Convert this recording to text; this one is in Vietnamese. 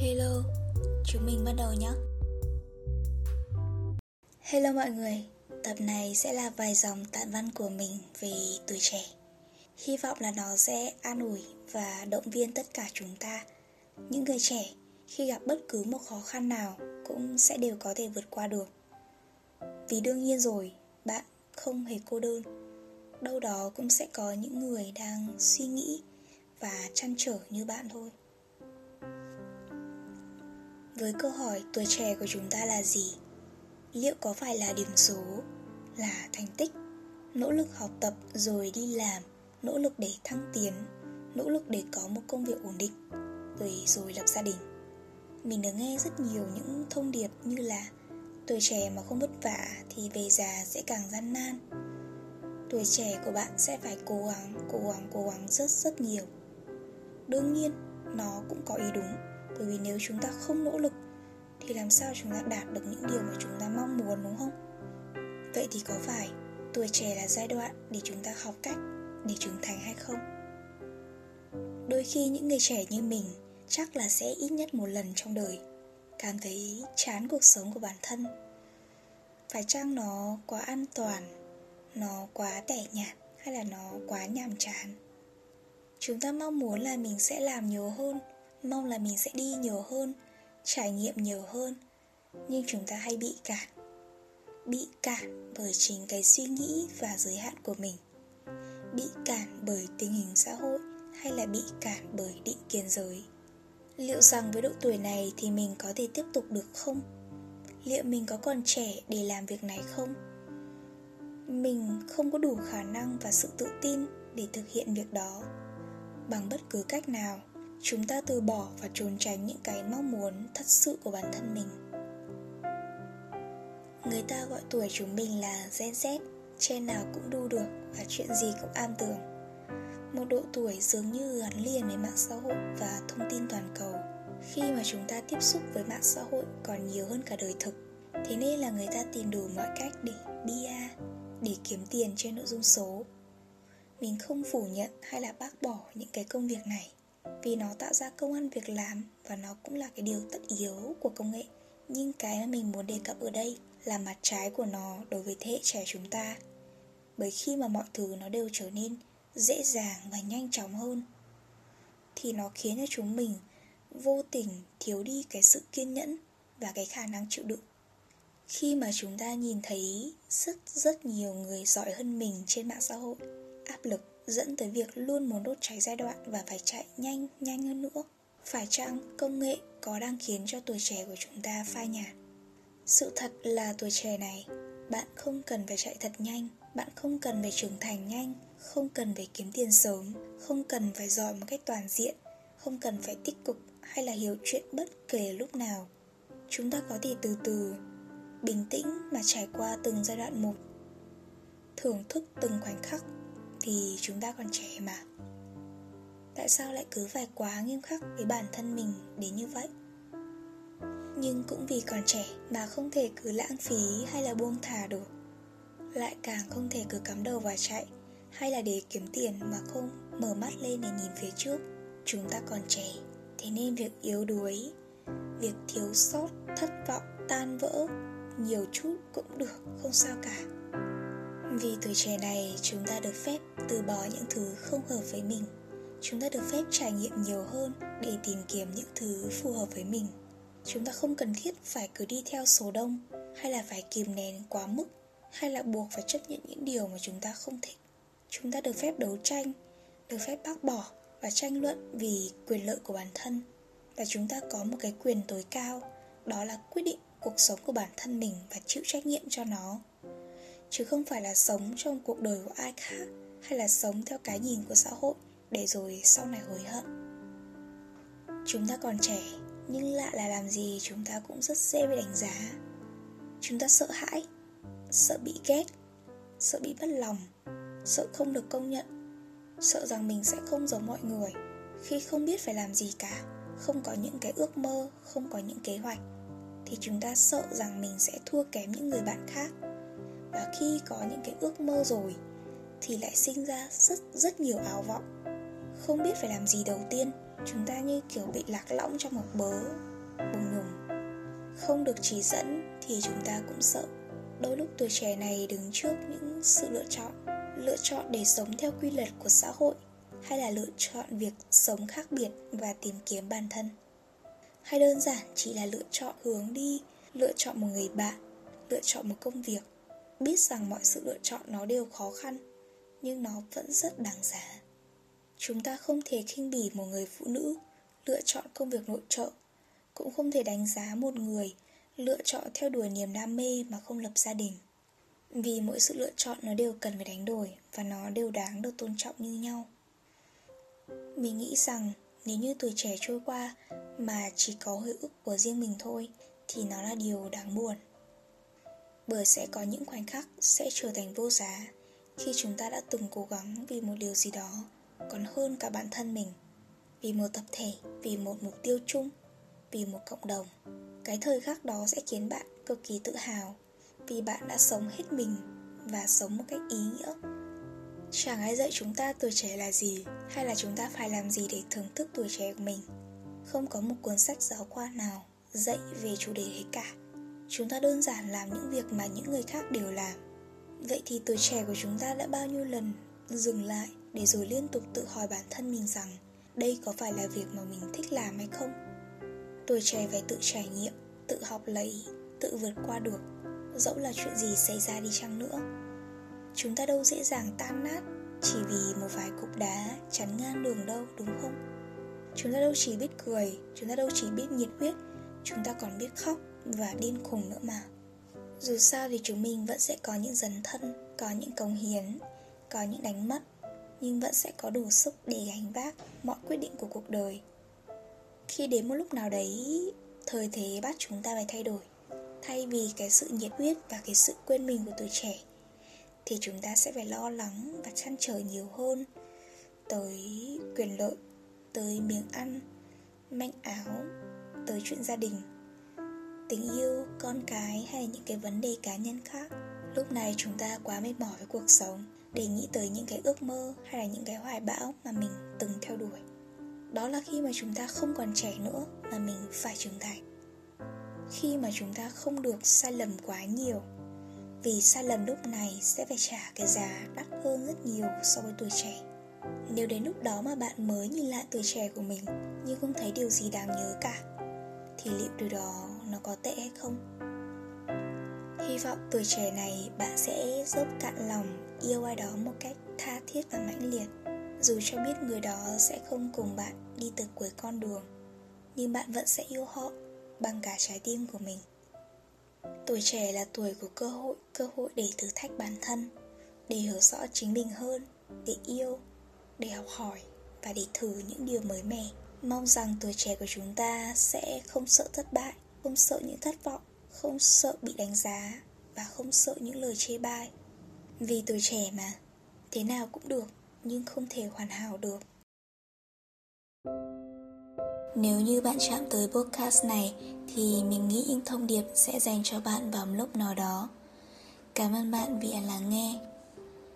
Hello, chúng mình bắt đầu nhé. Hello mọi người, tập này sẽ là vài dòng tản văn của mình về tuổi trẻ. Hy vọng là nó sẽ an ủi và động viên tất cả chúng ta. Những người trẻ khi gặp bất cứ một khó khăn nào cũng sẽ đều có thể vượt qua được. Vì đương nhiên rồi, bạn không hề cô đơn. Đâu đó cũng sẽ có những người đang suy nghĩ và chăn trở như bạn thôi. Với câu hỏi tuổi trẻ của chúng ta là gì? Liệu có phải là điểm số, là thành tích, nỗ lực học tập rồi đi làm, nỗ lực để thăng tiến, nỗ lực để có một công việc ổn định, rồi rồi lập gia đình? Mình được nghe rất nhiều những thông điệp như là tuổi trẻ mà không vất vả thì về già sẽ càng gian nan. Tuổi trẻ của bạn sẽ phải cố gắng, cố gắng, cố gắng rất rất nhiều. Đương nhiên, nó cũng có ý đúng bởi vì nếu chúng ta không nỗ lực, thì làm sao chúng ta đạt được những điều mà chúng ta mong muốn, đúng không? Vậy thì có phải tuổi trẻ là giai đoạn để chúng ta học cách để trưởng thành hay không? Đôi khi những người trẻ như mình chắc là sẽ ít nhất một lần trong đời cảm thấy chán cuộc sống của bản thân. Phải chăng nó quá an toàn, nó quá tẻ nhạt hay là nó quá nhàm chán? Chúng ta mong muốn là mình sẽ làm nhiều hơn mong là mình sẽ đi nhiều hơn, trải nghiệm nhiều hơn. Nhưng chúng ta hay bị cản bị cản bởi chính cái suy nghĩ và giới hạn của mình. Bị cản bởi tình hình xã hội hay là bị cản bởi định kiến giới? Liệu rằng với độ tuổi này thì mình có thể tiếp tục được không? Liệu mình có còn trẻ để làm việc này không? Mình không có đủ khả năng và sự tự tin để thực hiện việc đó. Bằng bất cứ cách nào chúng ta từ bỏ và trốn tránh những cái mong muốn thật sự của bản thân mình. Người ta gọi tuổi chúng mình là Gen Z, trên nào cũng đu được và chuyện gì cũng am tường. Một độ tuổi dường như gắn liền với mạng xã hội và thông tin toàn cầu. Khi mà chúng ta tiếp xúc với mạng xã hội còn nhiều hơn cả đời thực, thế nên là người ta tìm đủ mọi cách để bia, để kiếm tiền trên nội dung số. Mình không phủ nhận hay là bác bỏ những cái công việc này vì nó tạo ra công ăn việc làm và nó cũng là cái điều tất yếu của công nghệ. Nhưng cái mà mình muốn đề cập ở đây là mặt trái của nó đối với thế hệ trẻ chúng ta. Bởi khi mà mọi thứ nó đều trở nên dễ dàng và nhanh chóng hơn, thì nó khiến cho chúng mình vô tình thiếu đi cái sự kiên nhẫn và cái khả năng chịu đựng. Khi mà chúng ta nhìn thấy rất rất nhiều người giỏi hơn mình trên mạng xã hội áp lực dẫn tới việc luôn muốn đốt cháy giai đoạn và phải chạy nhanh, nhanh hơn nữa. Phải chăng công nghệ có đang khiến cho tuổi trẻ của chúng ta phai nhạt? Sự thật là tuổi trẻ này, bạn không cần phải chạy thật nhanh, bạn không cần phải trưởng thành nhanh, không cần phải kiếm tiền sớm, không cần phải giỏi một cách toàn diện, không cần phải tích cực hay là hiểu chuyện bất kể lúc nào. Chúng ta có thể từ từ, bình tĩnh mà trải qua từng giai đoạn một, thưởng thức từng khoảnh khắc thì chúng ta còn trẻ mà. Tại sao lại cứ phải quá nghiêm khắc với bản thân mình đến như vậy? Nhưng cũng vì còn trẻ mà không thể cứ lãng phí hay là buông thả được. Lại càng không thể cứ cắm đầu vào chạy hay là để kiếm tiền mà không mở mắt lên để nhìn phía trước. Chúng ta còn trẻ, thế nên việc yếu đuối, việc thiếu sót, thất vọng, tan vỡ nhiều chút cũng được, không sao cả vì tuổi trẻ này, chúng ta được phép từ bỏ những thứ không hợp với mình. Chúng ta được phép trải nghiệm nhiều hơn để tìm kiếm những thứ phù hợp với mình. Chúng ta không cần thiết phải cứ đi theo số đông, Hay là phải kìm nén quá mức, Hay là buộc phải chấp nhận những điều mà chúng ta không thích. Chúng ta được phép đấu tranh, Được phép bác bỏ và tranh luận vì quyền lợi của bản thân. Và chúng ta có một cái quyền tối cao, Đó là quyết định cuộc sống của bản thân mình và chịu trách nhiệm cho nó chứ không phải là sống trong cuộc đời của ai khác, hay là sống theo cái nhìn của xã hội, để rồi sau này hối hận. Chúng ta còn trẻ, nhưng lạ là làm gì chúng ta cũng rất dễ bị đánh giá. Chúng ta sợ hãi, sợ bị ghét, sợ bị bất lòng, sợ không được công nhận, sợ rằng mình sẽ không giống mọi người, khi không biết phải làm gì cả, không có những cái ước mơ, không có những kế hoạch, thì chúng ta sợ rằng mình sẽ thua kém những người bạn khác và khi có những cái ước mơ rồi, thì lại sinh ra rất rất nhiều ảo vọng. Không biết phải làm gì đầu tiên, Chúng ta như kiểu bị lạc lõng trong một bớ, Bùng nhùng Không được chỉ dẫn thì chúng ta cũng sợ. Đôi lúc tuổi trẻ này đứng trước những sự lựa chọn Lựa chọn để sống theo quy luật của xã hội, Hay là lựa chọn việc sống khác biệt và tìm kiếm bản thân. Hay đơn giản chỉ là lựa chọn hướng đi, Lựa chọn một người bạn, Lựa chọn một công việc. Biết rằng mọi sự lựa chọn nó đều khó khăn, Nhưng nó vẫn rất đáng giá. Chúng ta không thể khinh bỉ một người phụ nữ Lựa chọn công việc nội trợ, Cũng không thể đánh giá một người lựa chọn theo đuổi niềm đam mê mà không lập gia đình. Vì mỗi sự lựa chọn nó đều cần phải đánh đổi và nó đều đáng được tôn trọng như nhau. Mình nghĩ rằng nếu như tuổi trẻ trôi qua mà chỉ có hồi ức của riêng mình thôi thì nó là điều đáng buồn bởi sẽ có những khoảnh khắc sẽ trở thành vô giá khi chúng ta đã từng cố gắng vì một điều gì đó, còn hơn cả bản thân mình. Vì một tập thể, vì một mục tiêu chung, vì một cộng đồng. Cái thời khắc đó sẽ khiến bạn cực kỳ tự hào vì bạn đã sống hết mình và sống một cách ý nghĩa. Chẳng ai dạy chúng ta tuổi trẻ là gì hay là chúng ta phải làm gì để thưởng thức tuổi trẻ của mình. Không có một cuốn sách giáo khoa nào dạy về chủ đề ấy cả chúng ta đơn giản làm những việc mà những người khác đều làm. Vậy thì tuổi trẻ của chúng ta đã bao nhiêu lần dừng lại để rồi liên tục tự hỏi bản thân mình rằng đây có phải là việc mà mình thích làm hay không? Tuổi trẻ phải tự trải nghiệm, tự học lấy, tự vượt qua được. Dẫu là chuyện gì xảy ra đi chăng nữa Chúng ta đâu dễ dàng tan nát Chỉ vì một vài cục đá chắn ngang đường đâu đúng không? Chúng ta đâu chỉ biết cười Chúng ta đâu chỉ biết nhiệt huyết Chúng ta còn biết khóc và điên khùng nữa mà. Dù sao thì chúng mình vẫn sẽ có những dấn thân, Có những cống hiến, Có những đánh mất, Nhưng vẫn sẽ có đủ sức để gánh vác mọi quyết định của cuộc đời. Khi đến một lúc nào đấy, thời thế bắt chúng ta phải thay đổi. Thay vì cái sự nhiệt huyết và cái sự quên mình của tuổi trẻ, thì chúng ta sẽ phải lo lắng và chăn trở nhiều hơn. Tới quyền lợi, tới miếng ăn, manh áo, tới chuyện gia đình tình yêu, con cái hay những cái vấn đề cá nhân khác. Lúc này chúng ta quá mệt mỏi với cuộc sống để nghĩ tới những cái ước mơ hay là những cái hoài bão mà mình từng theo đuổi. Đó là khi mà chúng ta không còn trẻ nữa mà mình phải trưởng thành. Khi mà chúng ta không được sai lầm quá nhiều, vì sai lầm lúc này sẽ phải trả cái giá đắt hơn rất nhiều so với tuổi trẻ. Nếu đến lúc đó mà bạn mới nhìn lại tuổi trẻ của mình nhưng không thấy điều gì đáng nhớ cả, thì liệu điều đó nó có tệ hay không? Hy vọng tuổi trẻ này bạn sẽ dốc cạn lòng yêu ai đó một cách tha thiết và mãnh liệt. Dù cho biết người đó sẽ không cùng bạn đi tới cuối con đường Nhưng bạn vẫn sẽ yêu họ bằng cả trái tim của mình. Tuổi trẻ là tuổi của cơ hội, cơ hội để thử thách bản thân Để hiểu rõ chính mình hơn, để yêu, để học hỏi và để thử những điều mới mẻ. Mong rằng tuổi trẻ của chúng ta sẽ không sợ thất bại, không sợ những thất vọng, không sợ bị đánh giá và không sợ những lời chê bai Vì tuổi trẻ mà, thế nào cũng được nhưng không thể hoàn hảo được nếu như bạn chạm tới podcast này thì mình nghĩ những thông điệp sẽ dành cho bạn vào lúc nào đó. Cảm ơn bạn vì đã lắng nghe.